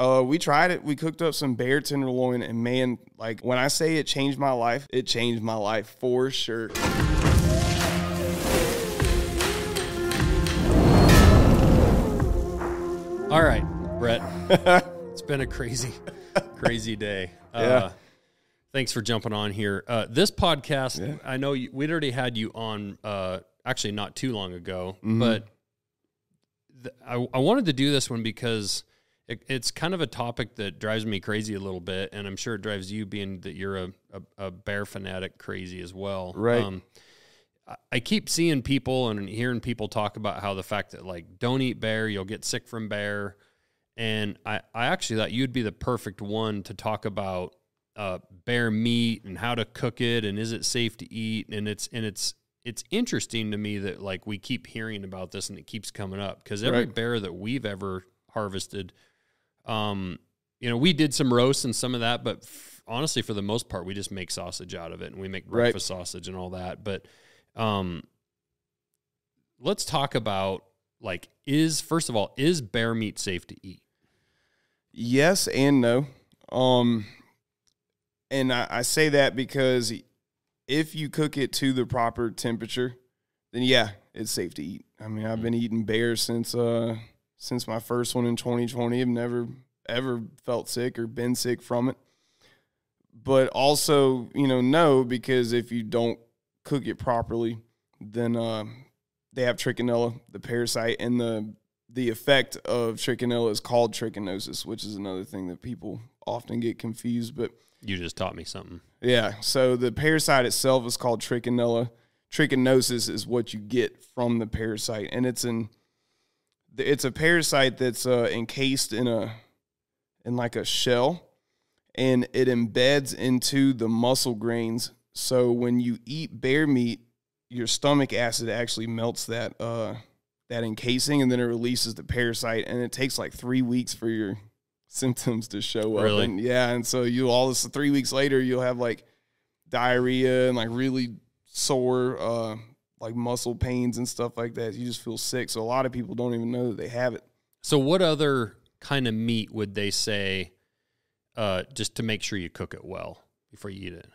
Uh, we tried it. We cooked up some bear tenderloin, and man, like when I say it changed my life, it changed my life for sure. All right, Brett. it's been a crazy, crazy day. Uh, Yeah. Thanks for jumping on here. Uh, this podcast, Yeah. I know you, we'd already had you on, uh, actually not too long ago, Mm-hmm. but th- I, I wanted to do this one because it, it's kind of a topic that drives me crazy a little bit, and I'm sure it drives you, being that you're a, a, a bear fanatic, crazy as well. Right. Um, I- I keep seeing people and hearing people talk about how the fact that like don't eat bear, you'll get sick from bear. And I, I actually thought you'd be the perfect one to talk about uh, bear meat and how to cook it and is it safe to eat and it's and it's it's interesting to me that like we keep hearing about this and it keeps coming up because every Right. bear that we've ever harvested, um, you know, we did some roasts and some of that, but f- honestly, for the most part, we just make sausage out of it and we make Right. breakfast sausage and all that. But um, let's talk about like is first of all is bear meat safe to eat? Yes and no. Um, and I, I say that because if you cook it to the proper temperature, then yeah, it's safe to eat. I mean, I've been eating bear since uh since my first one in 2020. I've never ever felt sick or been sick from it. But also, you know, no, because if you don't cook it properly, then uh, they have trichinella, the parasite, and the the effect of trichinella is called trichinosis, which is another thing that people often get confused. But You just taught me something. yeah, so the parasite itself is called trichinella. Trichinosis is what you get from the parasite, and it's an it's a parasite that's uh, encased in a in like a shell, and it embeds into the muscle grains. So when you eat bear meat, your stomach acid actually melts that uh, that encasing, and then it releases the parasite, and it takes like three weeks for your symptoms to show up. Really? And yeah, and so you all this three weeks later, you'll have like diarrhea and like really sore uh like muscle pains and stuff like that. You just feel sick. So a lot of people don't even know that they have it. So what other kind of meat would they say uh, just to make sure you cook it well before you eat it?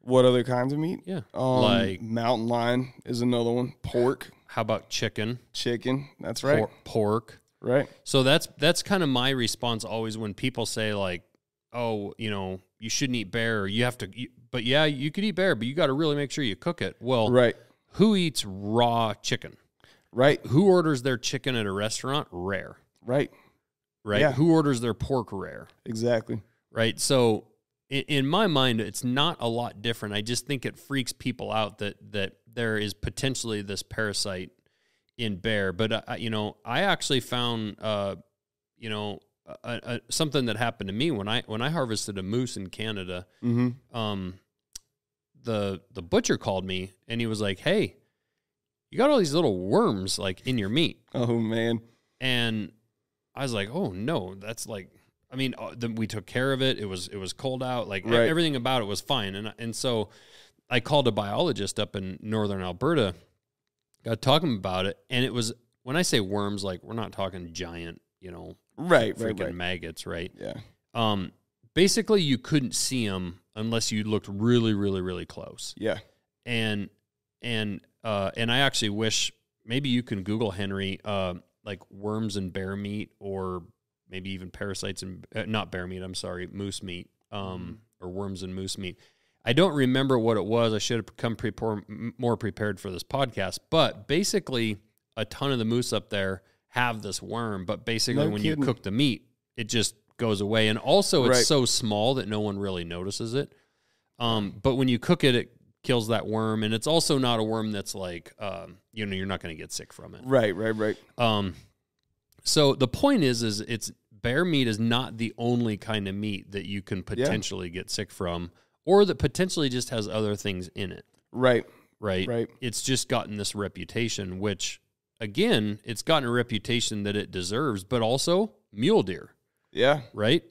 What other kinds of meat? Yeah. Um, like mountain lion is another one. Pork, how about chicken? chicken. That's right. Por- pork. Right. So that's that's kind of my response always when people say like, "Oh, you know, you shouldn't eat bear. Or you have to." You, but yeah, you could eat bear, but you got to really make sure you cook it well. Right. Who eats raw chicken? Right. Who orders their chicken at a restaurant? Rare, Right. right? Yeah. Who orders their pork? Rare, Exactly. right? So in, my mind, it's not a lot different. I just think it freaks people out that that there is potentially this parasite in bear. But uh, you know, I actually found, uh, you know, a, a, something that happened to me when I when I harvested a moose in Canada. Mm-hmm. Um, the the butcher called me and he was like, "Hey, you got all these little worms like in your meat," Oh man. and I was like, "Oh no, that's like." I mean, uh, then we took care of it. It was it was cold out. Like Right. everything about it was fine, and and so I called a biologist up in northern Alberta. Got talking about it, and it was when I say worms, like we're not talking giant, you know, Right. freaking Right. Right. maggots, right? Yeah. Um, basically, you couldn't see them unless you looked really, really, really close. Yeah. And and uh, and I actually wish maybe you can Google Henry uh, like worms and bear meat, or maybe even parasites and uh, not bear meat. I'm sorry, moose meat, um, or worms and moose meat. I don't remember what it was. I should have come m- more prepared for this podcast. But basically, a ton of the moose up there have this worm. But basically, No when kidding. you cook the meat, it just goes away. And also, it's Right. so small that no one really notices it. Um, but when you cook it, it kills that worm, and it's also not a worm that's like, um, you know, you're not going to get sick from it. Right. Right. Right. Um, so the point is, is it's bear meat is not the only kind of meat that you can potentially get sick from, or that potentially just has other things in it. Right. Right. Right. It's just gotten this reputation, which again, it's gotten a reputation that it deserves, but also mule deer. Yeah. Right.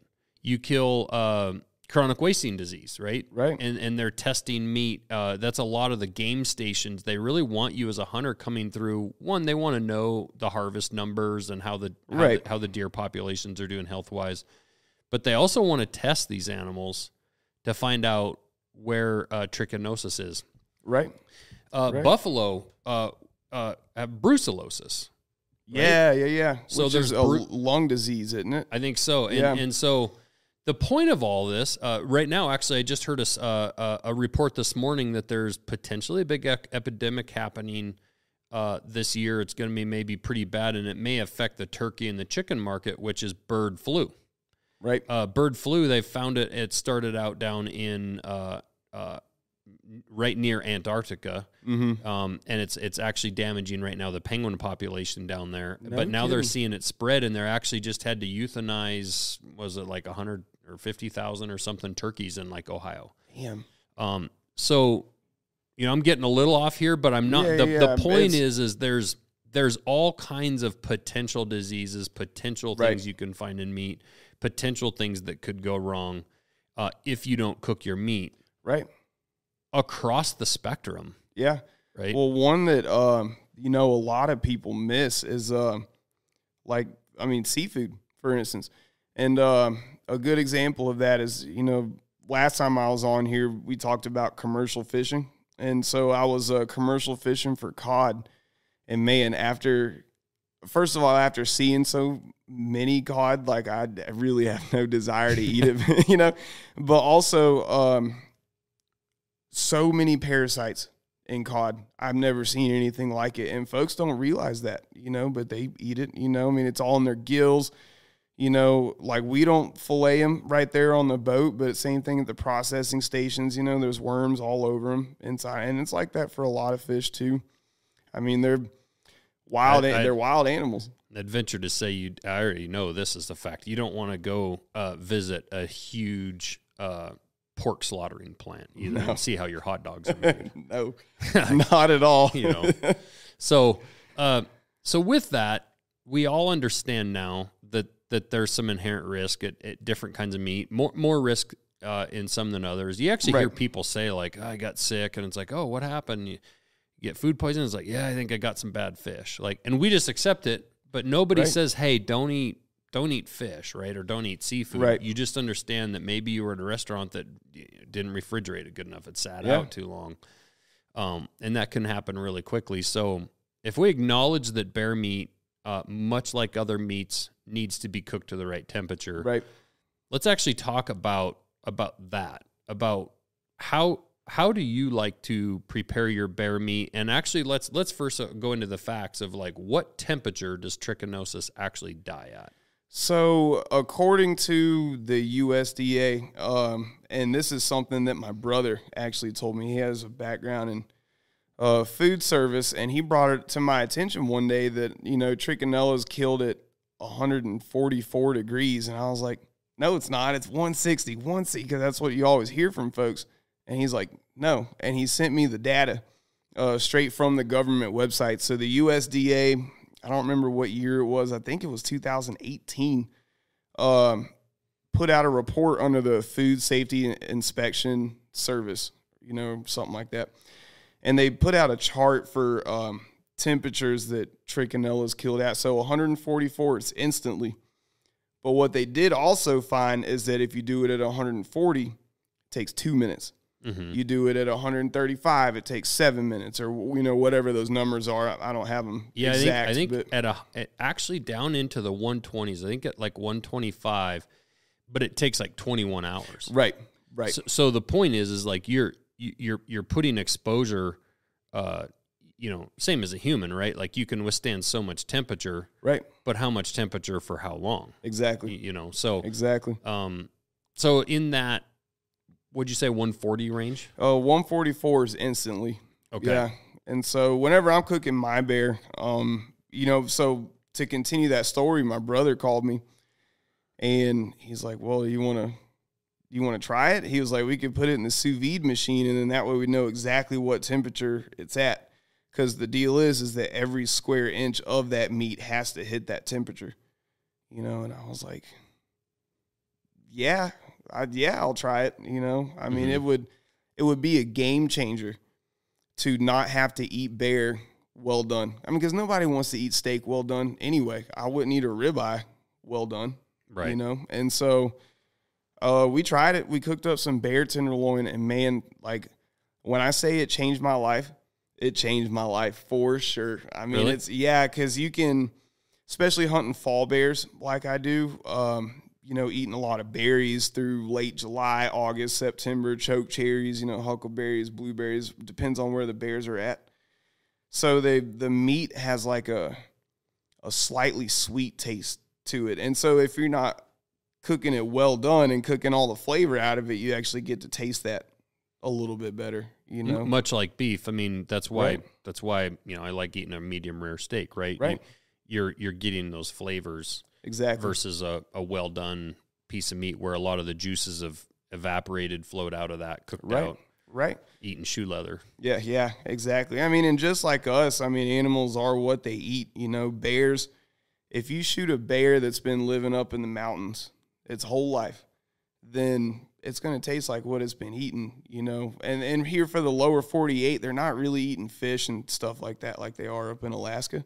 You kill uh, chronic wasting disease. Right Right. and and they're testing meat. Uh, that's a lot of the game stations. They really want you as a hunter coming through. One, they want to know the harvest numbers and how the how, Right. the, how the deer populations are doing health wise. but they also want to test these animals to find out where uh, trichinosis is. Right. Uh, Right. Buffalo uh, uh, have brucellosis. Yeah, yeah, yeah. So Which there's a lung disease, isn't it? I think so. And, Yeah. and so the point of all this, uh, right now, actually, I just heard a, uh, uh, a report this morning that there's potentially a big ec- epidemic happening uh, this year. It's going to be maybe pretty bad, and it may affect the turkey and the chicken market, which is bird flu. Right. Uh, bird flu, they found it, it started out down in uh, uh, right near Antarctica. Mm-hmm. Um, and it's it's actually damaging right now the penguin population down there. No but now they're seeing it spread, and they're actually just had to euthanize was it like a hundred or fifty thousand or something turkeys in like Ohio. Damn. Um, so you know I'm getting a little off here, but I'm not. Yeah, the yeah, the point is is there's there's all kinds of potential diseases, potential Right. things you can find in meat, potential things that could go wrong uh, if you don't cook your meat Right. Across the spectrum. Yeah. Right. Well, one that um, you know a lot of people miss is um, like I mean seafood, for instance, and um, a good example of that is you know last time I was on here we talked about commercial fishing, and so I was uh, commercial fishing for cod, and man, after first of all, after seeing so many cod, like I really have no desire to eat it, you know, but also um, so many parasites in cod. I've never seen anything like it. And folks don't realize that, you know, but they eat it, you know. I mean, it's all in their gills, you know, like we don't fillet them right there on the boat, but same thing at the processing stations, you know, there's worms all over them inside. And it's like that for a lot of fish too. I mean, they're wild, I- I- they're wild animals. I'd venture to say you. I already know this is the fact. You don't want to go uh, visit a huge uh, pork slaughtering plant either No. and see how your hot dogs are made. no, not at all. you know. So, uh, so with that, we all understand now that that there's some inherent risk at, at different kinds of meat. More more risk uh, in some than others. You actually hear people say like, "I got sick," and it's like, "Oh, what happened?" You get food poisoning. It's like, "Yeah, I think I got some bad fish." Like, and we just accept it, but nobody Right. says, "Hey, don't eat." Don't eat fish, right? Or don't eat seafood. Right. You just understand that maybe you were at a restaurant that didn't refrigerate it good enough. It sat Yeah. out too long um, and that can happen really quickly. So if we acknowledge that bear meat, uh, much like other meats, needs to be cooked to the right temperature, Right. let's actually talk about about that. About how how do you like to prepare your bear meat? And actually, let's let's first uh, go into the facts of like what temperature does trichinosis actually die at? So, according to the USDA, um, and this is something that my brother actually told me, he has a background in uh, food service, and he brought it to my attention one day that you know trichinella's killed at 144 degrees, and I was like, no, it's not. It's 160, 160, because that's what you always hear from folks. And he's like, no, and he sent me the data uh, straight from the government website. So the USDA, I don't remember what year it was. I think it was 2018. Um, put out a report under the Food Safety Inspection Service, you know, something like that. And they put out a chart for um, temperatures that trichinella is killed at. So 144, it's instantly. But what they did also find is that if you do it at 140, it takes two minutes. Mm-hmm. You do it at 135, it takes seven minutes, or you know whatever those numbers are. I don't have them Yeah, exact. I think, I think at a at actually down into the 120s. I think at like 125, but it takes like 21 hours. right, right, So, so the point is, is like you're you- you're you're putting exposure, uh, you know, same as a human, right? Like you can withstand so much temperature, right, but how much temperature for how long? You, exactly, you know, so exactly. um, so in that, would you say 140 range? Uh, 144 is instantly. Okay. Yeah. And so whenever I'm cooking my bear, um, you know, so to continue that story, my brother called me and he's like, Well, you wanna you wanna try it? He was like, We could put it in the sous vide machine and then that way we know exactly what temperature it's at. Cause the deal is is that every square inch of that meat has to hit that temperature. You know, and I was like, Yeah, I, yeah, I'll try it. You know, I mean, Mhm. it would it would be a game changer to not have to eat bear well done. I mean, because nobody wants to eat steak well done anyway. I wouldn't eat a ribeye well done, Right. you know. And so, Uh, we tried it. We cooked up some bear tenderloin, and man, like when I say it changed my life, it changed my life for sure. I mean, Really? it's yeah, because you can, especially hunting fall bears like I do. Um, you know, eating a lot of berries through late July, August, September, choke cherries, you know, huckleberries, blueberries, depends on where the bears are at. So they the meat has like a a slightly sweet taste to it. And so if you're not cooking it well done and cooking all the flavor out of it, you actually get to taste that a little bit better, you know. much like beef. I mean, that's why Right. that's why you know I like eating a medium rare steak, right? Right. You, are you're getting those flavors Exactly. versus a, a well done piece of meat where a lot of the juices have evaporated, flowed out of that, cooked Right. out, Right. eating shoe leather. Yeah, yeah, exactly. I mean, and just like us, I mean, animals are what they eat. You know, bears. If you shoot a bear that's been living up in the mountains its whole life, then it's going to taste like what it's been eating. You know, and and here for the lower forty eight, they're not really eating fish and stuff like that like they are up in Alaska.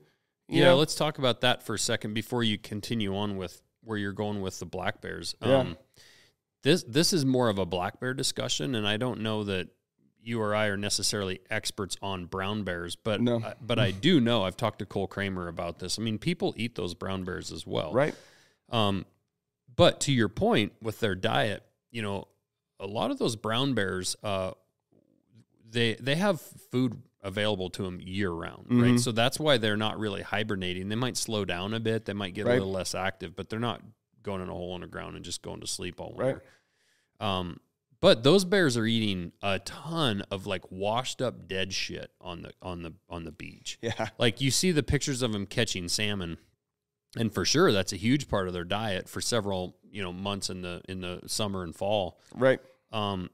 You yeah, know? let's talk about that for a second before you continue on with where you're going with the black bears. Yeah. Um, this this is more of a black bear discussion, and I don't know that you or I are necessarily experts on brown bears, but No. I- but I do know I've talked to Cole Kramer about this. I mean, people eat those brown bears as well, right. Um, but to your point with their diet, you know, a lot of those brown bears, uh, they they have food available to them year round, right? Mhm. So that's why they're not really hibernating. They might slow down a bit, they might get a little less active, but they're not going in a hole in the ground and just going to sleep all Right. winter. Um, but those bears are eating a ton of like washed up dead shit on the on the on the beach Yeah. like you see the pictures of them catching salmon and for sure that's a huge part of their diet for several you know months in the in the summer and fall Right. um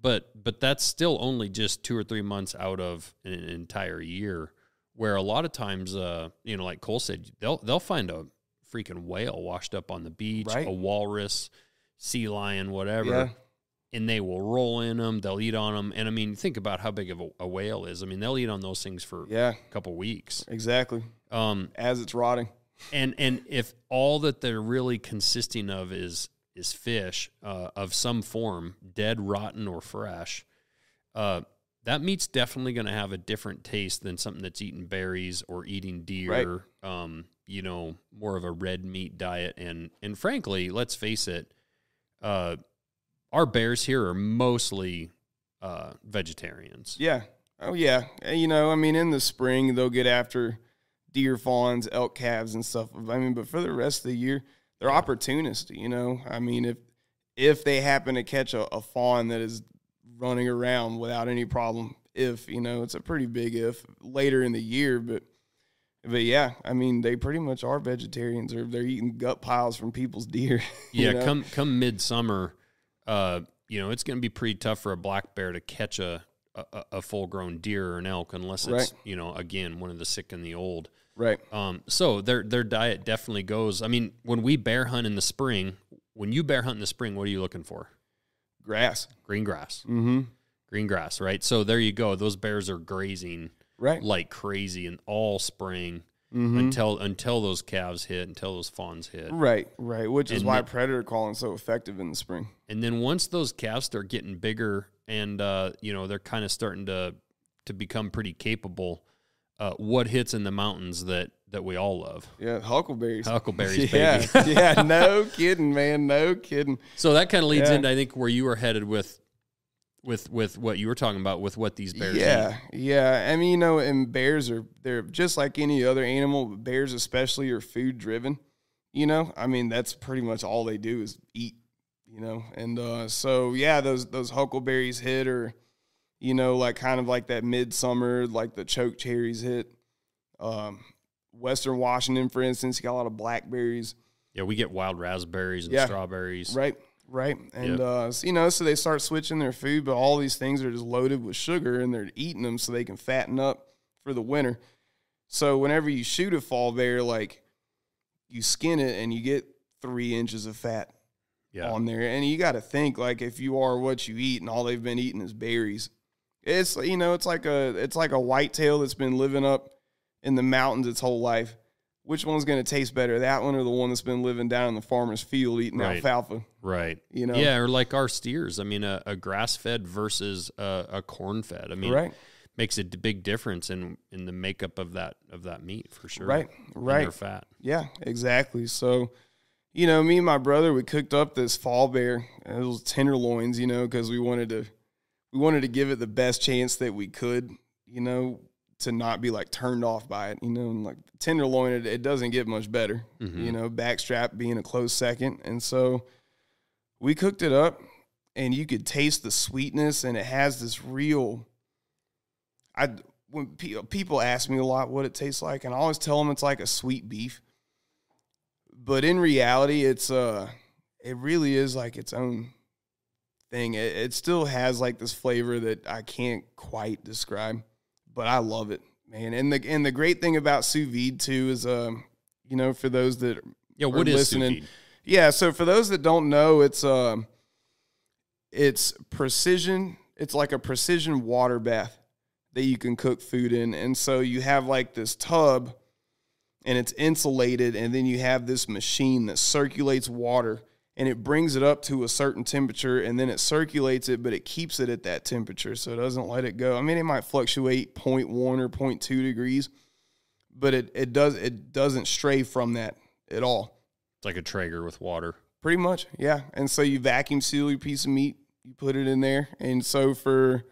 but but that's still only just two or three months out of an entire year where a lot of times uh you know like cole said they'll they'll find a freaking whale washed up on the beach Right. a walrus sea lion whatever Yeah. and they will roll in them they'll eat on them and i mean think about how big of a, a whale is i mean they'll eat on those things for Yeah. a couple weeks Exactly. um As it's rotting. and and if all that they're really consisting of is is fish uh, of some form, dead, rotten, or fresh, uh, that meat's definitely going to have a different taste than something that's eating berries or eating deer. Um, you know, more of a red meat diet, and and frankly, let's face it, uh, our bears here are mostly uh, vegetarians. Yeah. Oh yeah. You know, I mean, in the spring they'll get after deer, fawns, elk calves, and stuff. I mean, but for the rest of the year, they're opportunists. You know, I mean, if if they happen to catch a, a fawn that is running around without any problem, if you know, it's a pretty big if later in the year, but. But yeah, I mean, they pretty much are vegetarians, or they're eating gut piles from people's deer. Yeah, know? come come midsummer, uh, you know, it's going to be pretty tough for a black bear to catch a a, a full grown deer or an elk unless it's Right. you know again one of the sick and the old. Right. Um, so their their diet definitely goes. I mean, when we bear hunt in the spring, when you bear hunt in the spring, what are you looking for? Grass. Green grass, Mm-hmm. green grass, right? So there you go. Those bears are grazing Right. like crazy in all spring Mm-hmm. until until those calves hit, until those fawns hit. Right, right. Which is And why the- predator calling is so effective in the spring. And then once those calves start getting bigger and uh, you know they're kind of starting to to become pretty capable, uh, what hits in the mountains that that we all love? Yeah, huckleberries. Huckleberries, yeah, baby. yeah. No kidding, man. No kidding. So that kind of leads Yeah. into I think where you were headed with with with what you were talking about with what these bears yeah, eat. yeah. I mean, you know, and bears are they're just like any other animal. But bears, especially, are food driven. You know, I mean, that's pretty much all they do is eat. You know, and uh, so yeah, those those huckleberries hit, or you know, like kind of like that midsummer, like the choke cherries hit. Um, Western Washington, for instance, you got a lot of blackberries. Yeah, we get wild raspberries and Yeah. strawberries. Right, right. And Yep. uh, so, you know, so they start switching their food, but all these things are just loaded with sugar, and they're eating them so they can fatten up for the winter. So whenever you shoot a fall bear, like you skin it and you get three inches of fat Yeah. on there, and you got to think like if you are what you eat, and all they've been eating is berries, it's you know it's like a it's like a whitetail that's been living up in the mountains its whole life which one's going to taste better, that one or the one that's been living down in the farmer's field eating Right. alfalfa? Right. You know? Yeah, or like our steers. I mean, a, a grass fed versus a, a corn fed. I mean, right, makes a big difference in in the makeup of that of that meat for sure. right, right. their fat. Yeah, exactly. So, you know, me and my brother we cooked up this fall bear. and It was tenderloins, you know, because we wanted to we wanted to give it the best chance that we could, you know, to not be like turned off by it, you know, and like tenderloin it, it doesn't get much better, Mhm. you know, backstrap being a close second. And so we cooked it up and you could taste the sweetness and it has this real I when pe- people ask me a lot what it tastes like and I always tell them it's like a sweet beef but in reality it's uh it really is like its own thing. It, it still has like this flavor that i can't quite describe but i love it man. And the and the great thing about sous vide too is um you know for those that Yeah, what is sous vide? yeah so for those that don't know it's um it's precision it's like a precision water bath that you can cook food in. And so you have like this tub and it's insulated and then you have this machine that circulates water and it brings it up to a certain temperature and then it circulates it but it keeps it at that temperature so it doesn't let it go i mean it might fluctuate 0.1 or 0.2 degrees but it, it does it doesn't stray from that at all It's like a Traeger with water. Pretty much, yeah. And so you vacuum seal your piece of meat, you put it in there. And so for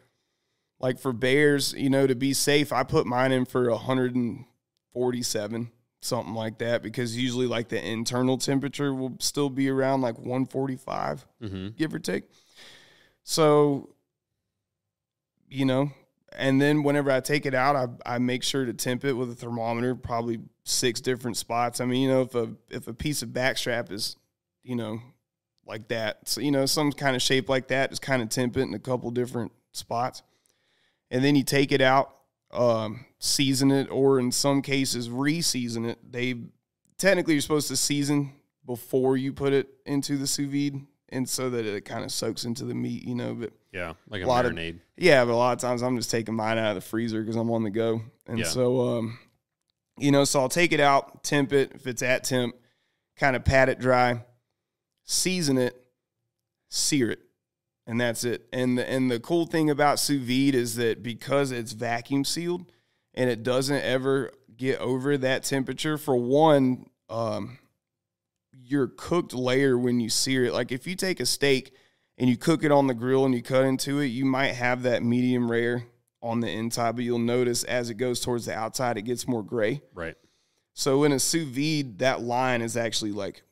like for bears, you know, to be safe, I put mine in for 147, something like that, because usually like the internal temperature will still be around like 145, Mm-hmm. give or take. So, you know, and then whenever I take it out, I, I make sure to temp it with a thermometer, probably six different spots. I mean, you know, if a if a piece of backstrap is, you know, like that, so you know, some kind of shape like that, just kind of temp it in a couple different spots, and then you take it out, um, season it, or in some cases re-season it. They technically you're supposed to season before you put it into the sous vide, and so that it kind of soaks into the meat, you know, but. Yeah, like a, Lot of- marinade. Yeah, but a lot of times I'm just taking mine out of the freezer because I'm on the go. And Yeah. so, um, you know, so I'll take it out, temp it if it's at temp, kind of pat it dry, season it, sear it, and that's it. And the, and the cool thing about sous vide is that because it's vacuum sealed and it doesn't ever get over that temperature, for one, um, your cooked layer when you sear it, like if you take a steak and you cook it on the grill and you cut into it, you might have that medium rare on the inside, but you'll notice as it goes towards the outside, it gets more gray. Right. So in a sous vide, that line is actually like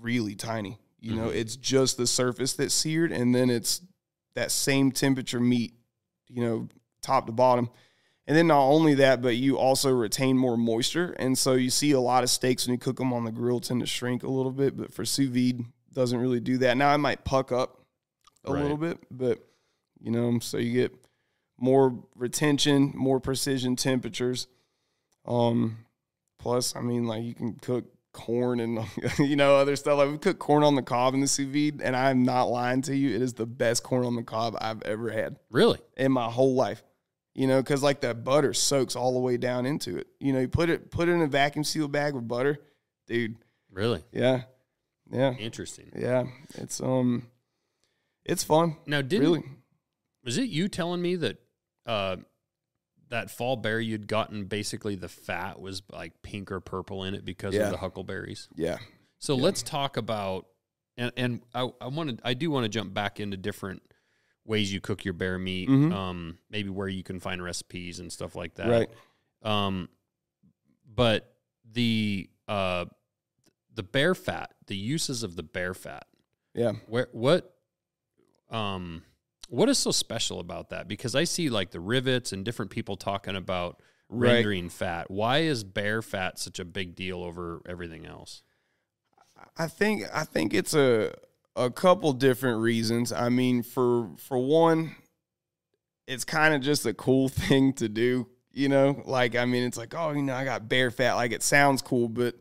really tiny. You know, Mhm. it's just the surface that's seared, and then it's that same temperature meat, you know, top to bottom. And then not only that, but you also retain more moisture. And so you see a lot of steaks when you cook them on the grill tend to shrink a little bit, but for sous vide, doesn't really do that. Now it might puck up a Right. little bit, but you know, so you get more retention, more precision temperatures. Um, plus, I mean, like you can cook corn and you know other stuff. Like we cook corn on the cob in the sous vide, and I'm not lying to you. It is the best corn on the cob I've ever had Really? in my whole life. You know, because like that butter soaks all the way down into it. You know, you put it put it in a vacuum sealed bag with butter, dude. Really? Yeah, yeah, Interesting. yeah. It's um, it's fun. Now, didn't really. was it you telling me that uh, that fall berry you'd gotten basically the fat was like pink or purple in it because Yeah. of the huckleberries? Yeah. So Yeah. let's talk about and and I I wanted I do want to jump back into different ways you cook your bear meat, Mhm. um, maybe where you can find recipes and stuff like that. Right. Um, but the uh, the bear fat, the uses of the bear fat, Yeah. where what um what is so special about that? Because I see like the rivets and different people talking about Right. rendering fat. Why is bear fat such a big deal over everything else? I think I think it's a a couple different reasons. I mean, for for one, it's kind of just a cool thing to do. You know, like I mean, it's like oh, you know, I got bear fat. Like it sounds cool, but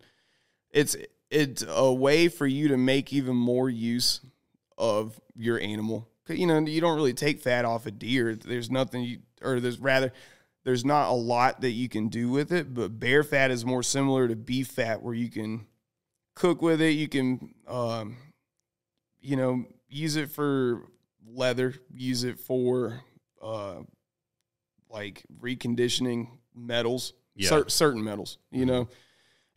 it's it's a way for you to make even more use of your animal. You know, you don't really take fat off a deer. There's nothing you or there's rather there's not a lot that you can do with it, but bear fat is more similar to beef fat where you can cook with it. You can, um, you know, use it for leather, use it for uh, like reconditioning metals, Yeah. cer- certain metals, you know.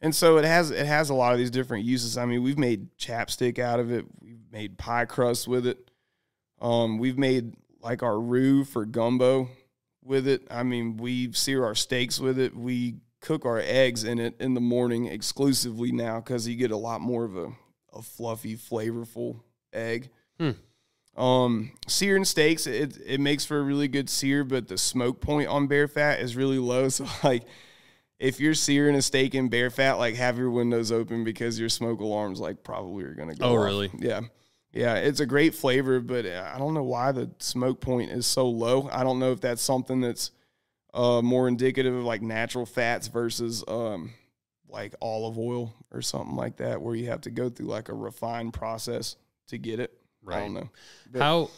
And so it has it has a lot of these different uses. I mean, we've made chapstick out of it. We've made pie crust with it. Um, we've made like our roux for gumbo with it. I mean, we sear our steaks with it. We cook our eggs in it in the morning exclusively now because you get a lot more of a, a fluffy, flavorful egg. Hmm. Um, searing steaks, it it makes for a really good sear, but the smoke point on bear fat is really low. So like, if you're searing a steak in bear fat, like have your windows open because your smoke alarms like probably are gonna go. Oh, off. really? Yeah. Yeah, it's a great flavor, but I don't know why the smoke point is so low. I don't know if that's something that's uh, more indicative of like natural fats versus um, like olive oil or something like that, where you have to go through like a refined process to get it. I don't know. But- How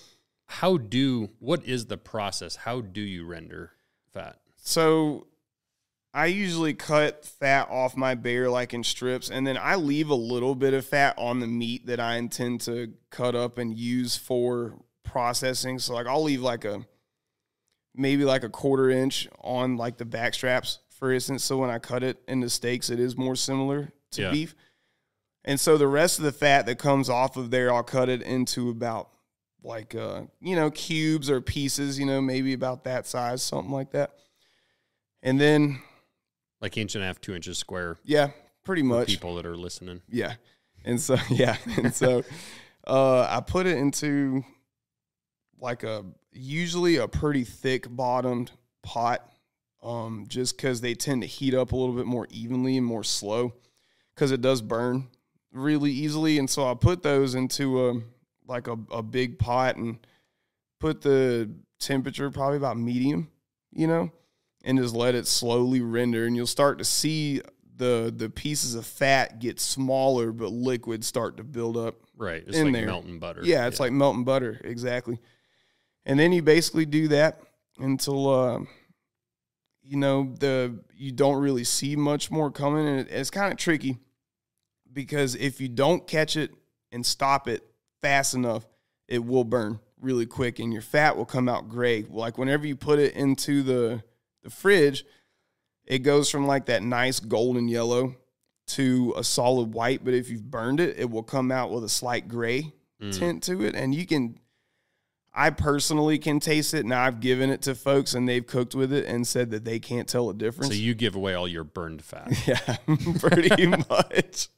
how do what is the process? How do you render fat? So I usually cut fat off my bear like in strips, and then I leave a little bit of fat on the meat that I intend to cut up and use for processing. So like I'll leave like a maybe like a quarter inch on like the back straps, for instance. So when I cut it into steaks, it is more similar to Yeah. beef. And so the rest of the fat that comes off of there, I'll cut it into about like uh, you know, cubes or pieces, you know, maybe about that size, something like that. And then Like inch and a half, two inches square yeah, pretty much. people that are listening. Yeah. And so yeah, and so uh I put it into like a usually a pretty thick bottomed pot um just cuz they tend to heat up a little bit more evenly and more slow cuz it does burn really easily and so I put those into a like a, a big pot and put the temperature probably about medium, you know, and just let it slowly render and you'll start to see the the pieces of fat get smaller but liquid start to build up Right. It's In like there. melting butter. yeah, it's like melting butter, exactly. And then you basically do that until uh, you know the you don't really see much more coming, and it, it's kind of tricky because if you don't catch it and stop it fast enough, it will burn really quick, and your fat will come out gray. Like whenever you put it into the the fridge, it goes from like that nice golden yellow to a solid white. But if you've burned it, it will come out with a slight gray Mm. tint to it, and you can. I personally can taste it. Now I've given it to folks, and they've cooked with it and said that they can't tell a difference. So you give away all your burned fat. yeah, pretty much.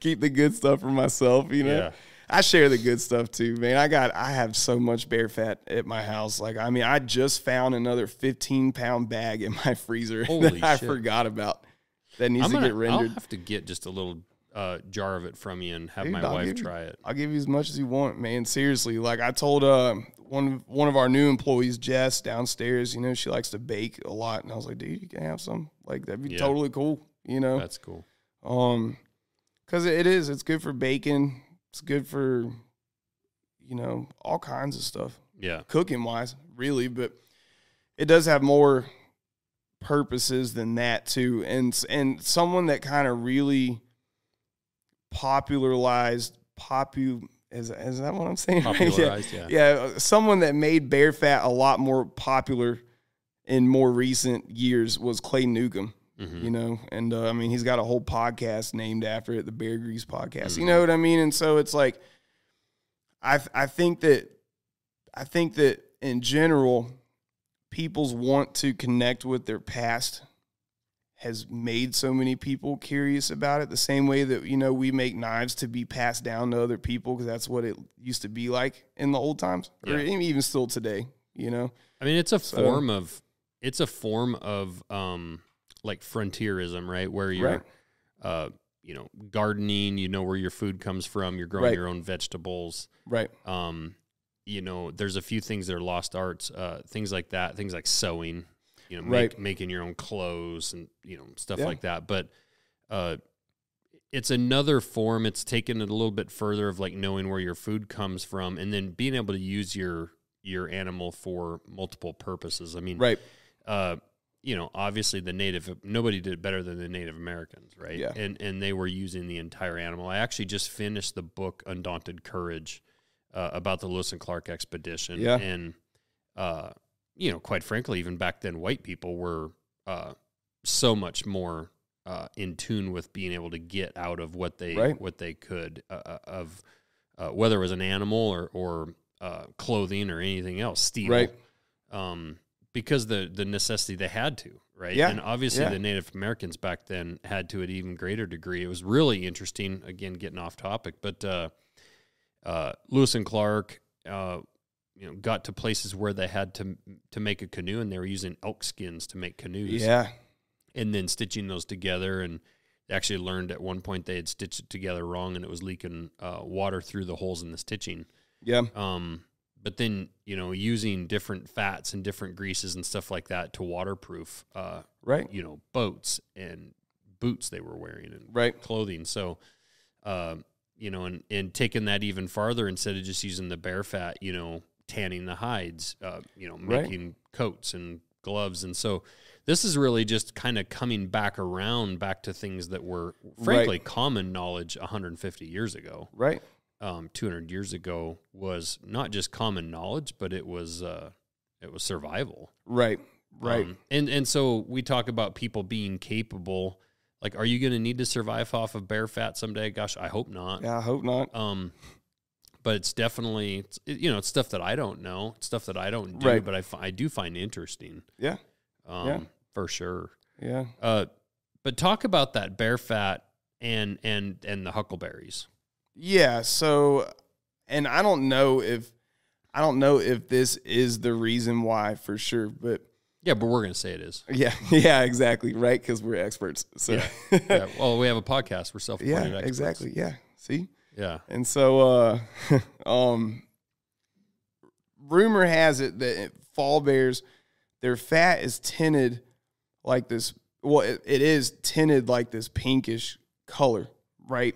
Keep the good stuff for myself, you know. Yeah. I share the good stuff too, man. I got I have so much bear fat at my house. Like I mean, I just found another 15 pound bag in my freezer Holy that I shit. forgot about. That needs I'm to gonna, get I'll rendered. have to get just a little uh, jar of it from you and have Dude, my I'll wife try it. I'll give you as much as you want, man. Seriously, like I told uh, one one of our new employees, Jess, downstairs. You know, she likes to bake a lot, and I was like, dude, you can have some. Like that'd be Yeah. totally cool. You know, That's cool. um, because it is. It's good for bacon. It's good for, you know, all kinds of stuff, Yeah. cooking wise, really. But it does have more purposes than that too. And and someone that kind of really popularized popu is is that what I'm saying? right? Yeah. Popularized, yeah. Yeah, someone that made bear fat a lot more popular in more recent years was Clay Newcomb Mhm. you know and uh, i mean he's got a whole podcast named after it the bear grease podcast you Mhm. know what i mean and so it's like i i think that i think that in general people's want to connect with their past has made so many people curious about it the same way that you know we make knives to be passed down to other people because that's what it used to be like in the old times or Yeah. even still today you know I mean, it's a So- form of it's a form of um like frontierism, right? Where you're Right. uh you know, gardening, you know where your food comes from, you're growing Right. your own vegetables. right Um, you know, there's a few things that are lost arts, uh, things like that, things like sewing, you know, make, Right. making your own clothes and you know stuff Yeah. like that. But uh, it's another form. It's taken it a little bit further of like knowing where your food comes from, and then being able to use your your animal for multiple purposes. I mean, right uh, you know, obviously the native nobody did it better than the Native Americans, right? Yeah. And and they were using the entire animal. I actually just finished the book Undaunted Courage uh, about the Lewis and Clark expedition. Yeah. And uh, you know, quite frankly, even back then, white people were uh, so much more uh, in tune with being able to get out of what they Right. what they could uh, uh, of uh, whether it was an animal or or uh, clothing or anything else, steel, Right. Um, because the the necessity they had to, right? Yeah. And obviously, Yeah. the Native Americans back then had to an even greater degree. It was really interesting. Again, getting off topic, but uh, uh, Lewis and Clark, uh, you know, got to places where they had to to make a canoe, and they were using elk skins to make canoes Yeah. and then stitching those together and they actually learned at one point they had stitched it together wrong and it was leaking uh, water through the holes in the stitching Yeah. um, but then you know using different fats and different greases and stuff like that to waterproof uh, Right. you know boats and boots they were wearing and Right. clothing so um, you know and, and taking that even farther instead of just using the bear fat you know tanning the hides uh, you know Right. making coats and gloves and so this is really just kind of coming back around back to things that were frankly common knowledge 150 years ago Right. Um, 200 years ago was not just common knowledge but it was uh, it was survival Right. Right. um, and and so we talk about people being capable. Like, are you going to need to survive off of bear fat someday? Gosh, I hope not. yeah. I hope not. Um, but it's definitely it's, you know it's stuff that I don't know, it's stuff that I don't do, Right. but I, I do find interesting. Yeah. Um, Yeah. for sure. Yeah. Uh, but talk about that bear fat and and and the huckleberries. Yeah. So, and I don't know if I don't know if this is the reason why for sure, but Yeah, but we're going to say it is. yeah, yeah, exactly, right? Because we're experts. So, Yeah. yeah, yeah. Well, we have a podcast. We're self-appointed experts. exactly. Yeah. See, Yeah. and so, uh, um, rumor has it that fall bears, their fat is tinted like this. Well, it, it is tinted like this pinkish color, right?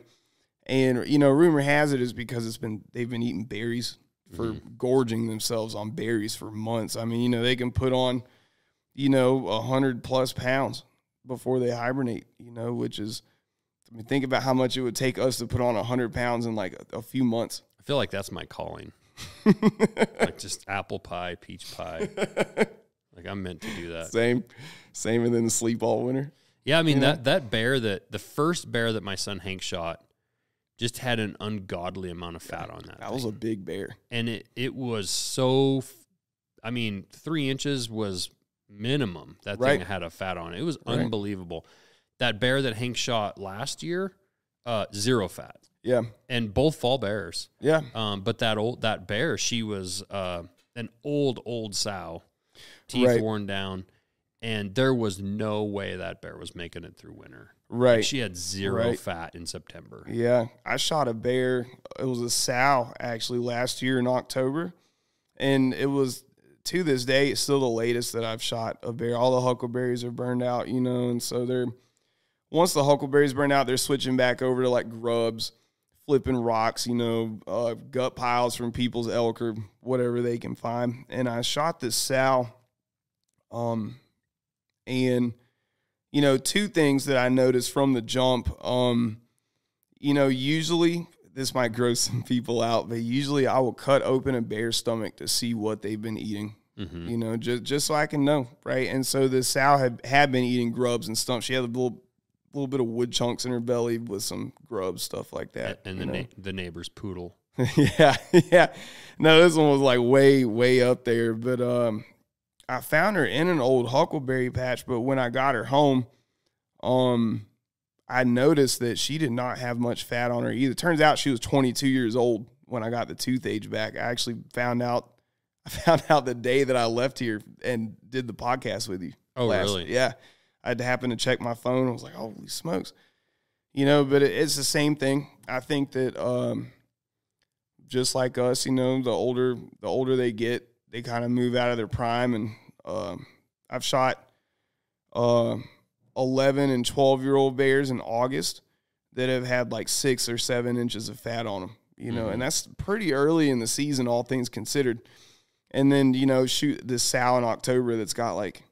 And you know, rumor has it is because it's been they've been eating berries for mm-hmm. gorging themselves on berries for months. I mean, you know, they can put on, you know, a hundred plus pounds before they hibernate. You know, which is, I mean, think about how much it would take us to put on a hundred pounds in like a, a few months. I feel like that's my calling. like just apple pie, peach pie. Like I'm meant to do that. Same, same, and then sleep all winter. Yeah, I mean You know? that that bear that the first bear that my son Hank shot just had an ungodly amount of fat on that. That was a big bear. and it it was so I mean, 3 inches was minimum that Right. thing had a fat on it. It was Right. unbelievable. That bear that Hank shot last year, uh zero fat. Yeah, And both fall bears. yeah, Um, but that old that bear, she was uh, an old old sow, teeth Right. worn down, and there was no way that bear was making it through winter. right. She had zero Right. fat in September. Yeah, I shot a bear. It was a sow actually last year in October, and it was to this day it's still the latest that I've shot a bear. All the huckleberries are burned out, you know, and so they're once the huckleberries burn out, they're switching back over to like grubs, flipping rocks, you know, uh, gut piles from people's elk or whatever they can find. And I shot this sow, um, and you know, two things that I noticed from the jump, um you know, usually this might gross some people out, but usually I will cut open a bear's stomach to see what they've been eating. hmm You know, just just so I can know, right? And so the sow had had been eating grubs and stuff. She had a little little bit of wood chunks in her belly with some grubs, stuff like that. And the na- the neighbor's poodle. yeah, yeah. No, this one was like way, way up there. But um, I found her in an old huckleberry patch. But when I got her home, um, I noticed that she did not have much fat on her either. Turns out she was 22 years old when I got the tooth age back. I actually found out. I found out the day that I left here and did the podcast with you. Oh, last- really? Yeah. I had to happen to check my phone. I was like, holy smokes. You know, but it, it's the same thing. I think that um, just like us, you know, the older the older they get, they kind of move out of their prime. And um, I've shot uh, eleven and twelve year old bears in August that have had like six or seven inches of fat on them. You know, Mhm. and that's pretty early in the season, all things considered. And then you know, shoot this sow in October that's got like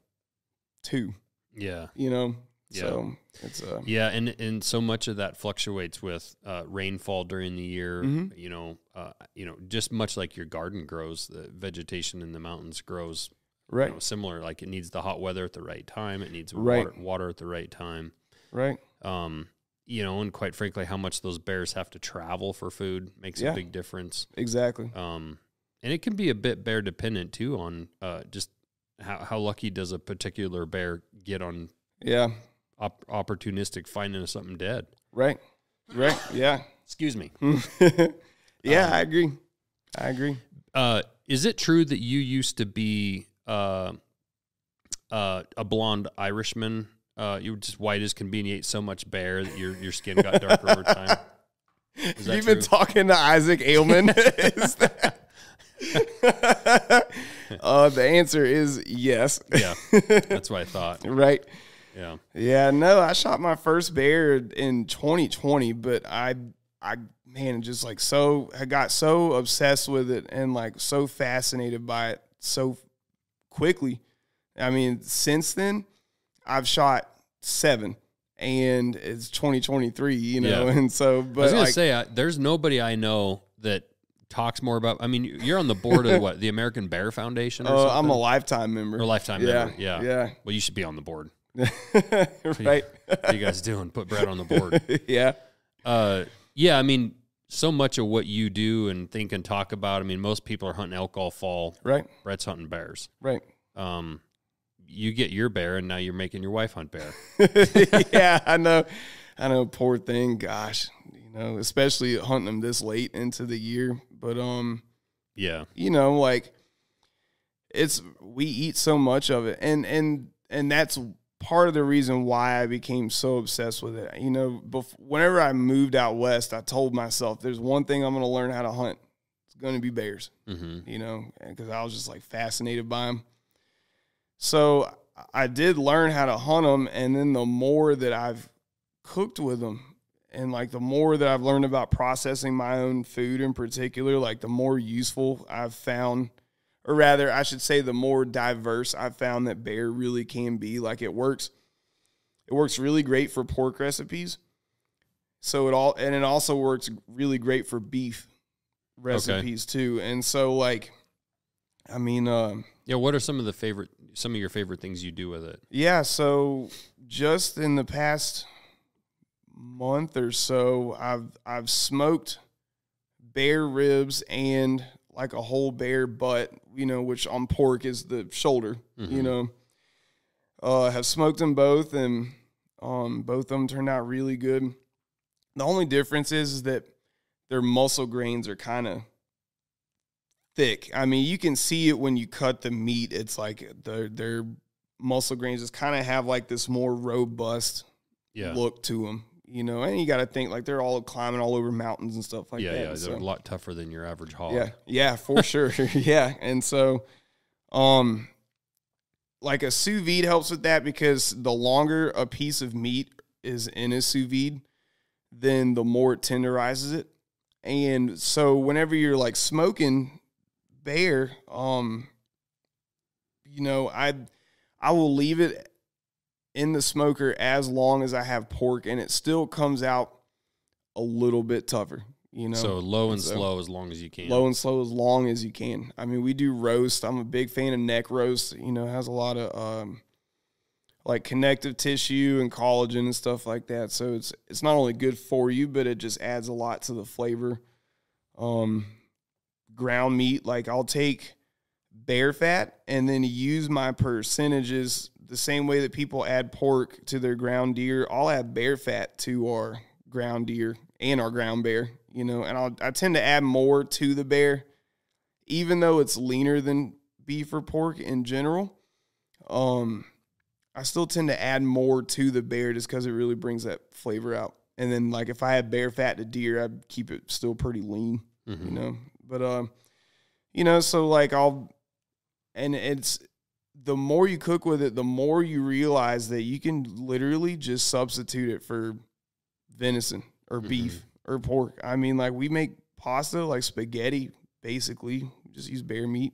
two. Yeah. You know, Yeah. so it's uh, Yeah, and and so much of that fluctuates with uh, rainfall during the year. Mhm. You know, uh, you know, just much like your garden grows, the vegetation in the mountains grows. You right, know, similar. Like it needs the hot weather at the right time. It needs Right. water, water at the right time. right, Um, you know, and quite frankly, how much those bears have to travel for food makes Yeah. a big difference. exactly. Um, and it can be a bit bear dependent too on uh, just how how lucky does a particular bear get on Yeah, op- opportunistic finding of something dead. right, right. Yeah, Excuse me. yeah. Um, I agree. I agree. Uh, is it true that you used to be uh, uh, a blonde Irishman? Uh, you were just white as can be, and you ate so much bear that your your skin got darker over time. You've been talking to Isaac Ailman. Is that- uh, the answer is yes. Yeah, that's what I thought. right. Yeah, Yeah, no, I shot my first bear in 2020, but I, I, man, just like so, I got so obsessed with it and like so fascinated by it so quickly. I mean, since then, I've shot seven, and it's 2023, you know, Yeah. and so, But I was gonna like, say uh, there's nobody I know that talks more about. I mean, you're on the board of what the American Bear Foundation or uh. I'm a lifetime member. or a lifetime yeah, member. Yeah. yeah, Well, you should be on the board. right, What are you guys doing? Put Brett on the board. yeah, Uh, yeah, I mean, so much of what you do and think and talk about. I mean, most people are hunting elk all fall. right, Brett's hunting bears. right. Um, you get your bear, and now you're making your wife hunt bear. yeah, I know. I know, poor thing. Gosh, you know, especially hunting them this late into the year. But um, Yeah, you know, like it's we eat so much of it, and and and that's part of the reason why I became so obsessed with it. You know, bef- whenever I moved out west, I told myself, "There's one thing I'm going to learn how to hunt. It's going to be bears." hmm you know, because I was just like fascinated by them. So I did learn how to hunt them, and then the more that I've cooked with them, and like the more that I've learned about processing my own food in particular, like the more useful I've found, or rather, I should say, the more diverse I've found that bear really can be. Like it works, it works really great for pork recipes. So it all, and it also works really great for beef recipes too. And so, like, I mean, um, yeah. What are some of the favorite, some of your favorite things you do with it? Yeah, so just in the past month or so, I've I've smoked bear ribs and like a whole bear butt, you know, which on pork is the shoulder, you Mhm. know. Uh have smoked them both and um both of them turned out really good. The only difference is, is that their muscle grains are kind of thick. I mean, you can see it when you cut the meat. It's like their their muscle grains just kind of have like this more robust Yeah, look to them, you know. And you got to think like they're all climbing all over mountains and stuff like yeah, that. yeah. They're so- a lot tougher than your average hog. yeah, yeah, for sure. yeah, and so, um, like a sous vide helps with that because the longer a piece of meat is in a sous vide, then the more it tenderizes it. And so, whenever you're like smoking bear, um, you know, I I will leave it in the smoker as long as I have pork, and it still comes out a little bit tougher. You know, So low and So- slow as long as you can. low and slow as long as you can. I mean, we do roast. I'm a big fan of neck roast. You know, it has a lot of um, like connective tissue and collagen and stuff like that. So it's it's not only good for you, but it just adds a lot to the flavor. Um, ground meat, like I'll take bear fat and then use my percentages the same way that people add pork to their ground deer. I'll add bear fat to our ground deer and our ground bear, you know, and I'll, I tend to add more to the bear, even though it's leaner than beef or pork in general. Um, I still tend to add more to the bear just because it really brings that flavor out. And then, like, if I had bear fat to deer, I'd keep it still pretty lean Mhm. you know but um you know so like i'll and it's the more you cook with it the more you realize that you can literally just substitute it for venison or beef or pork i mean like we make pasta like spaghetti basically We just use bear meat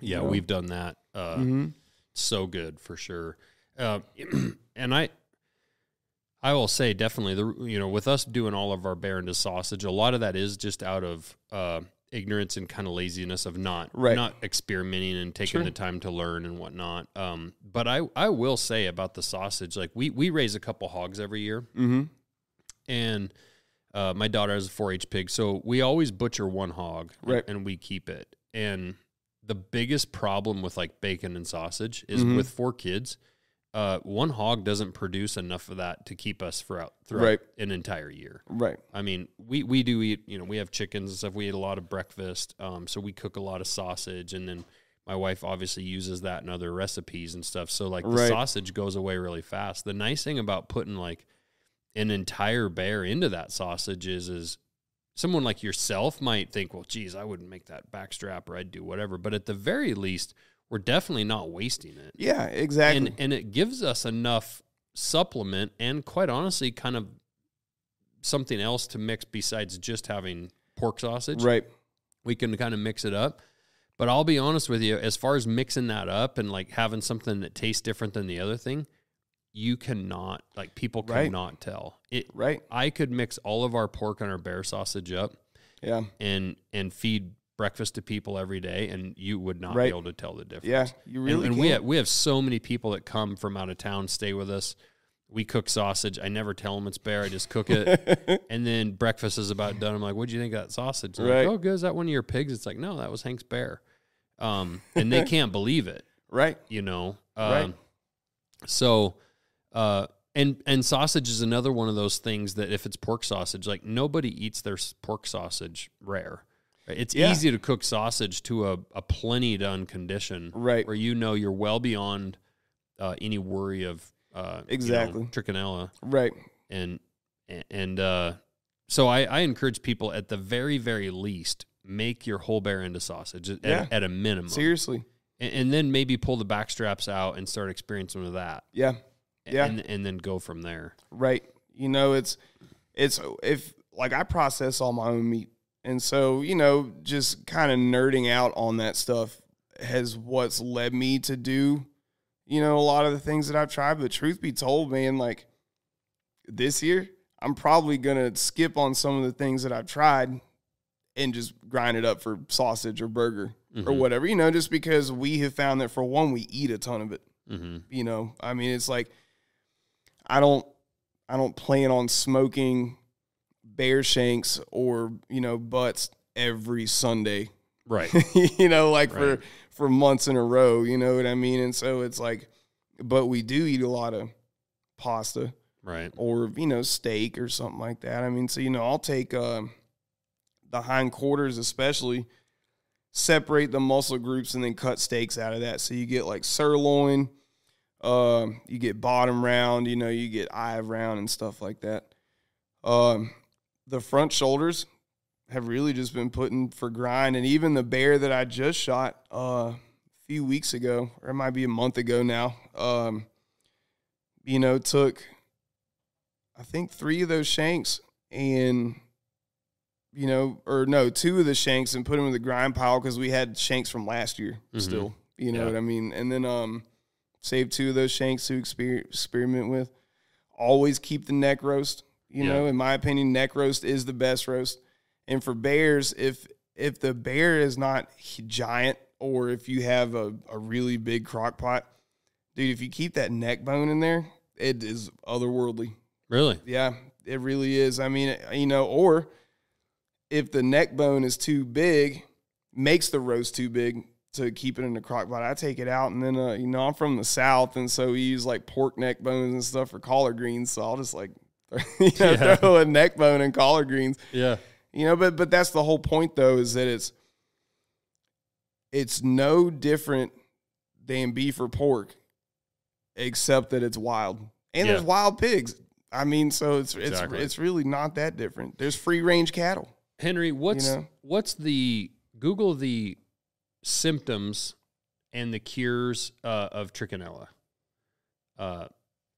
Yeah, know? we've done that. Uh, Mhm. So good for sure. Uh, and I, I will say definitely the you know with us doing all of our bear into sausage, a lot of that is just out of uh, ignorance and kind of laziness of not Right. not experimenting and taking Sure. the time to learn and whatnot. Um, but I I will say about the sausage, like we we raise a couple hogs every year, Mm-hmm. and uh, my daughter has a 4-H pig, so we always butcher one hog, and- Right. and, we keep it. And the biggest problem with like bacon and sausage is Mhm. with four kids. Uh, one hog doesn't produce enough of that to keep us throughout throughout Right. an entire year. Right. I mean, we we do eat. You know, we have chickens and stuff. We eat a lot of breakfast, um, so we cook a lot of sausage, and then my wife obviously uses that in other recipes and stuff. So like the Right. sausage goes away really fast. The nice thing about putting like an entire bear into that sausage is is someone like yourself might think, well, geez, I wouldn't make that backstrap or I'd do whatever. But at the very least, we're definitely not wasting it. Yeah. Exactly. And and it gives us enough supplement and quite honestly kind of something else to mix besides just having pork sausage. right. We can kind of mix it up. But I'll be honest with you, as far as mixing that up and like having something that tastes different than the other thing, you cannot like people Right. cannot tell. It Right. I could mix all of our pork and our bear sausage up Yeah. and and feed breakfast to people every day and you would not Right. be able to tell the difference. Yeah. You And- really and, can. we have, we have so many people that come from out of town, stay with us. We cook sausage. I never tell them it's bear. I just cook it. and then breakfast is about done. I'm like, "What do you think of that sausage? Right. Like, oh, good. Is that one of your pigs? It's like, no, that was Hank's bear. Um, and they can't believe it, right. you know? Um, Right. So, uh, and, and sausage is another one of those things that if it's pork sausage, like nobody eats their pork sausage rare. It's Yeah. easy to cook sausage to a, a plenty done condition Right. where you know you're well beyond uh, any worry of uh, you know, Exactly. trichinella Right. and and uh, so I, I encourage people at the very very least make your whole bear into sausage at, Yeah. at a minimum Seriously. and, and then maybe pull the back straps out and start experiencing with that Yeah. Yeah. and, and then go from there Right. You know, it's it's if like I process all my own meat. And so, you know, just kind of nerding out on that stuff has what's led me to do, you know, a lot of the things that I've tried. But truth be told, man, like this year, I'm probably gonna skip on some of the things that I've tried and just grind it up for sausage or burger or Mhm. whatever, you know, just because we have found that for one, we eat a ton of it mm-hmm. you know i mean it's like i don't i don't plan on smoking bear shanks or you know butts every sunday. Right. You know like Right. for for months in a row you know what i mean? And so it's like but we do eat a lot of pasta right. or you know steak or something like that. I mean so you know i'll take um the hind quarters especially separate the muscle groups and then cut steaks out of that. So you get like sirloin um you get bottom round you know you get eye round and stuff like that. Um the front shoulders have really just been putting for grind and even the bear that i just shot uh a few weeks ago or it might be a month ago now um you know took I think three of those shanks and you know, or no, two of the shanks and put them in the grind pile because we had shanks from last year Mhm. still. You know Yeah. what I mean? And then um, save two of those shanks to exper- experiment with. Always keep the neck roast. You Yeah. know, in my opinion, neck roast is the best roast. And for bears, if if the bear is not giant or if you have a, a really big crock pot, dude, if you keep that neck bone in there, it is otherworldly. really Yeah, it really is. I mean, you know, or if the neck bone is too big, makes the roast too big to keep it in the crock pot. I take it out and then, uh, you know, I'm from the South. And so we use like pork neck bones and stuff for collard greens. So I'll just like, you know, Yeah. throw a neck bone in collard greens, yeah you know, but, but that's the whole point though, is that it's, it's no different than beef or pork, except that it's wild. And Yeah. there's wild pigs. I mean, so it's Exactly. it's it's really not that different. There's free range cattle. henry what's know? what's the google the symptoms and the cures uh, of trichinella uh,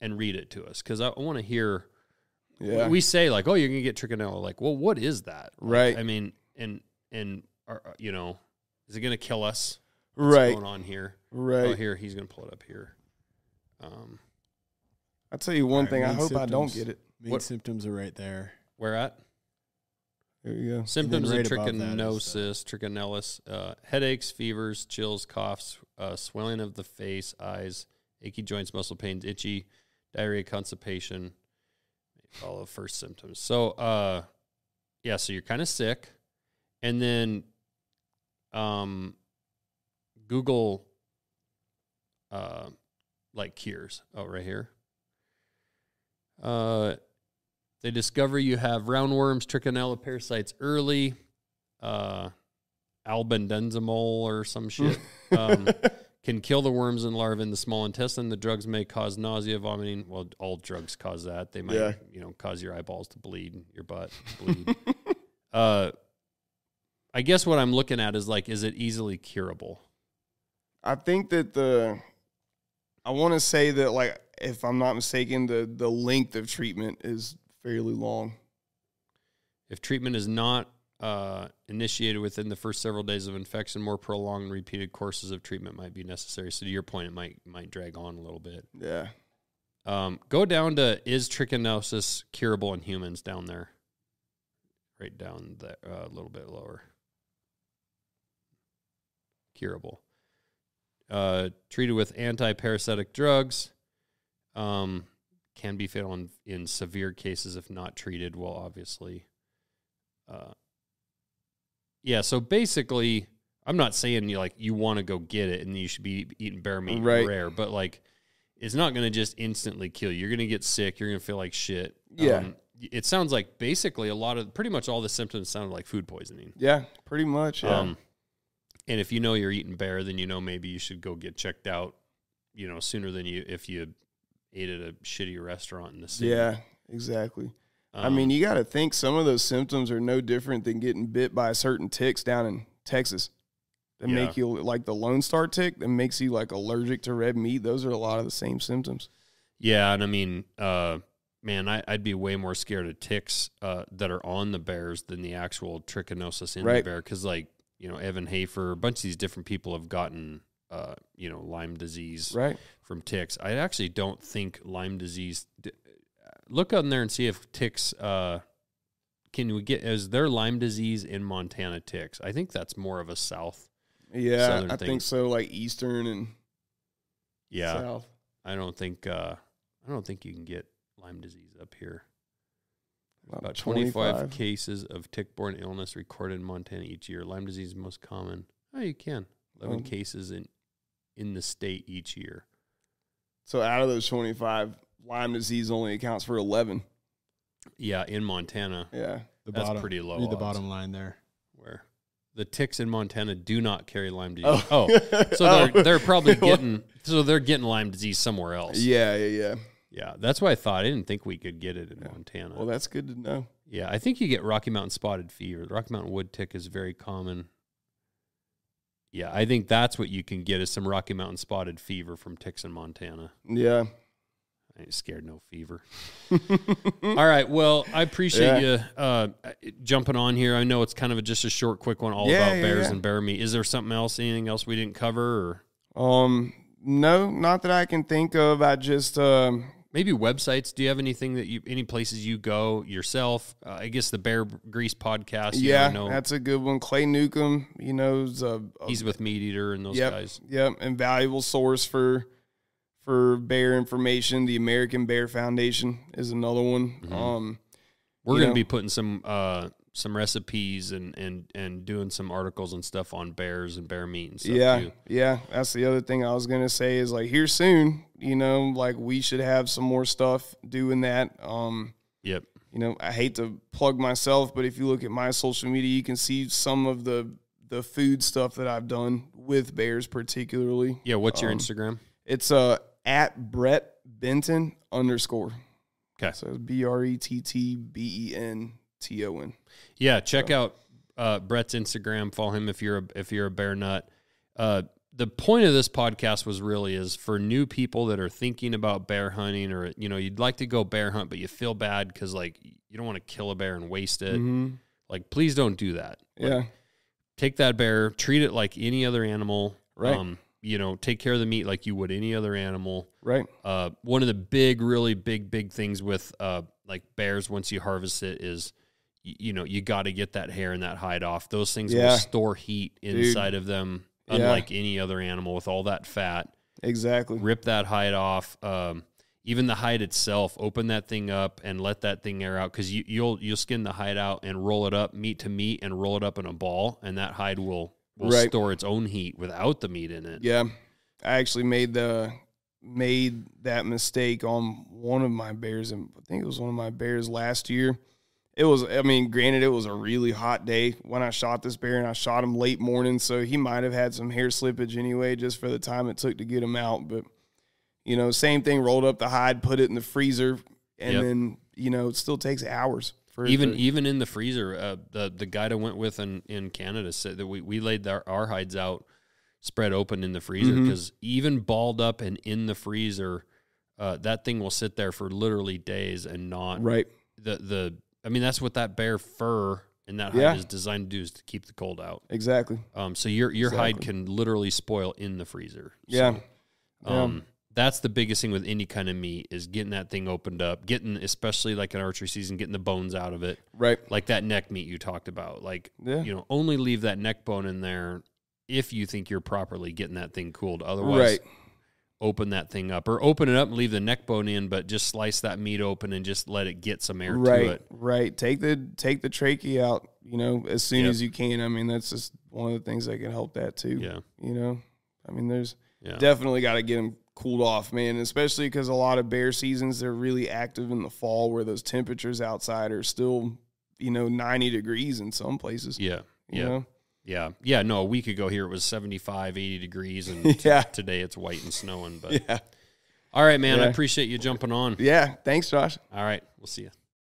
and read it to us because i want to hear Yeah. we say like, oh, you're gonna get trichinella. Like, well, what is that? Like, Right. I mean, and and are, uh, you know, is it gonna kill us? What's right. going on here? Right. Oh, here he's gonna pull it up here. Um, I tell you one Alright, thing. I main hope I don't get it. Main What- symptoms are right there. Where at? There you go. Symptoms right of above that is the- trichinosis, trichinellosis, uh, headaches, fevers, chills, coughs, uh, swelling of the face, eyes, achy joints, muscle pains, itchy, diarrhea, constipation. All the first symptoms. So, uh, yeah, so you're kind of sick, and then, um, Google, uh, like cures. Oh, right here. Uh, they discover you have roundworms, trichinella parasites early, uh, albendazole or some shit. Um, can kill the worms and larvae in the small intestine. The drugs may cause nausea, vomiting. Well, all drugs cause that. They might, Yeah. you know, cause your eyeballs to bleed, your butt to bleed. uh, I guess what I'm looking at is like, is it easily curable? I think that the I want to say that like if I'm not mistaken, the the length of treatment is fairly long. If treatment is not uh, initiated within the first several days of infection, more prolonged, repeated courses of treatment might be necessary. So, to your point, it might might drag on a little bit. Yeah. Um, go down to is trichinosis curable in humans down there? Right down there, uh, a little bit lower. Curable. Uh, treated with anti-parasitic drugs. Um, can be fatal in, in severe cases if not treated. Well, obviously. Uh, yeah. So basically, I'm not saying you like you want to go get it and you should be eating bear meat Right. rare, but like it's not going to just instantly kill you. You're going to get sick. You're going to feel like shit. Yeah. Um, it sounds like basically a lot of pretty much all the symptoms sound like food poisoning. Yeah, pretty much. Yeah. Um, and if you know you're eating bear, then you know maybe you should go get checked out. You know sooner than you if you ate at a shitty restaurant in the city. yeah, exactly. I Um, mean, you got to think some of those symptoms are no different than getting bit by certain ticks down in Texas. That Yeah. make you like the Lone Star tick that makes you like allergic to red meat. Those are a lot of the same symptoms. Yeah, and I mean, uh, man, I, I'd be way more scared of ticks uh, that are on the bears than the actual trichinosis in the bear. Because, like, you know, Evan Hafer, a bunch of these different people have gotten, uh, you know, Lyme disease Right. from ticks. I actually don't think Lyme disease. Look on there and see if ticks. Uh, can we get is there Lyme disease in Montana ticks? I think that's more of a south. Yeah, Southern I thing. think so. Like Eastern and Yeah, South. I don't think. Uh, I don't think you can get Lyme disease up here. About About 25, cases of tick-borne illness recorded in Montana each year. Lyme disease is most common. Oh, you can. 11 Um, cases in in the state each year. So out of those 25, Lyme disease only accounts for 11. Yeah, in Montana, Yeah. The That's bottom, pretty low Read the odds. bottom line there. where the ticks in Montana do not carry Lyme disease. Oh, Oh. so they're oh. they're probably getting so they're getting Lyme disease somewhere else. Yeah, yeah, yeah. Yeah, that's why I thought. I didn't think we could get it in Montana. Well, that's good to know. yeah, I think you get Rocky Mountain spotted fever. The Rocky Mountain wood tick is very common. Yeah, I think that's what you can get is some Rocky Mountain spotted fever from ticks in Montana. Yeah. I ain't scared no fever. All right. Well, I appreciate you uh, jumping on here. I know it's kind of a, just a short, quick one, all Yeah, about yeah, bears yeah. and bear meat. Is there something else, anything else we didn't cover, or Um, no, not that I can think of. I just um, maybe websites? Do you have anything that you, any places you go yourself? Uh, I guess the Bear Grease podcast. You yeah, that's a good one. Clay Newcomb, you know, a, a he's with Meat Eater and those yep, guys. Yep, invaluable source for for bear information. The American Bear Foundation is another one. Mm-hmm. Um, We're going to be putting some uh, some recipes and and and doing some articles and stuff on bears and bear meat and stuff. yeah, too. yeah. That's the other thing I was gonna say is like here soon. You know, like we should have some more stuff doing that. Um, Yep. you know, I hate to plug myself, but if you look at my social media, you can see some of the the food stuff that I've done with bears, particularly. Yeah. What's your Um, Instagram? It's uh at Brett Benton underscore. Okay. So it's B R E T T B E N T O N. Yeah, check out uh, Brett's Instagram. Follow him if you're a, if you're a bear nut. Uh, the point of this podcast was really is for new people that are thinking about bear hunting, or you know, you'd like to go bear hunt, but you feel bad because like you don't want to kill a bear and waste it. Mm-hmm. Like, please don't do that. Like, Yeah. take that bear, treat it like any other animal. Right. Um, you know, take care of the meat like you would any other animal. Right. Uh, one of the big, really big, big things with uh, like bears once you harvest it is, y- you know, you got to get that hair and that hide off. Those things Yeah. will store heat inside of them, Yeah. unlike any other animal with all that fat. Exactly. Rip that hide off. Um, even the hide itself, open that thing up and let that thing air out because you, you'll you'll skin the hide out and roll it up meat to meat and roll it up in a ball, and that hide will will Right. store its own heat without the meat in it. Yeah. I actually made the made that mistake on one of my bears and I think it was one of my bears last year. It was I mean, granted it was a really hot day when I shot this bear and I shot him late morning, so he might have had some hair slippage anyway just for the time it took to get him out, but you know, same thing rolled up the hide, put it in the freezer and Yep. then, you know, it still takes hours for even even in the freezer, uh, the the guide I went with in, in Canada said that we, we laid our, our hides out spread open in the freezer because even balled up and in the freezer, uh, that thing will sit there for literally days and not right. the the. I mean, that's what that bear fur and that Yeah. hide is designed to do is to keep the cold out. Exactly. Um, so your your hide can literally spoil in the freezer. Yeah. So, Yeah. um, that's the biggest thing with any kind of meat is getting that thing opened up, getting especially like an archery season, getting the bones out of it, Right. like that neck meat you talked about. Like Yeah. you know, only leave that neck bone in there if you think you're properly getting that thing cooled. Otherwise, Right. open that thing up or open it up and leave the neck bone in, but just slice that meat open and just let it get some air right, to it. Right. Take the take the trachea out, you know, as soon Yep. as you can. I mean, that's just one of the things that can help that too. Yeah, You know, I mean, there's yeah, definitely got to get them cooled off, man. Especially because a lot of bear seasons they're really active in the fall, where those temperatures outside are still, you know, 90 degrees in some places. yeah, yeah. know? Yeah. Yeah. No, a week ago here it was 75, 80 degrees, and t- Yeah. today it's white and snowing. But Yeah. all right, man, I appreciate you jumping on. Yeah. Thanks, Josh. All right. We'll see you.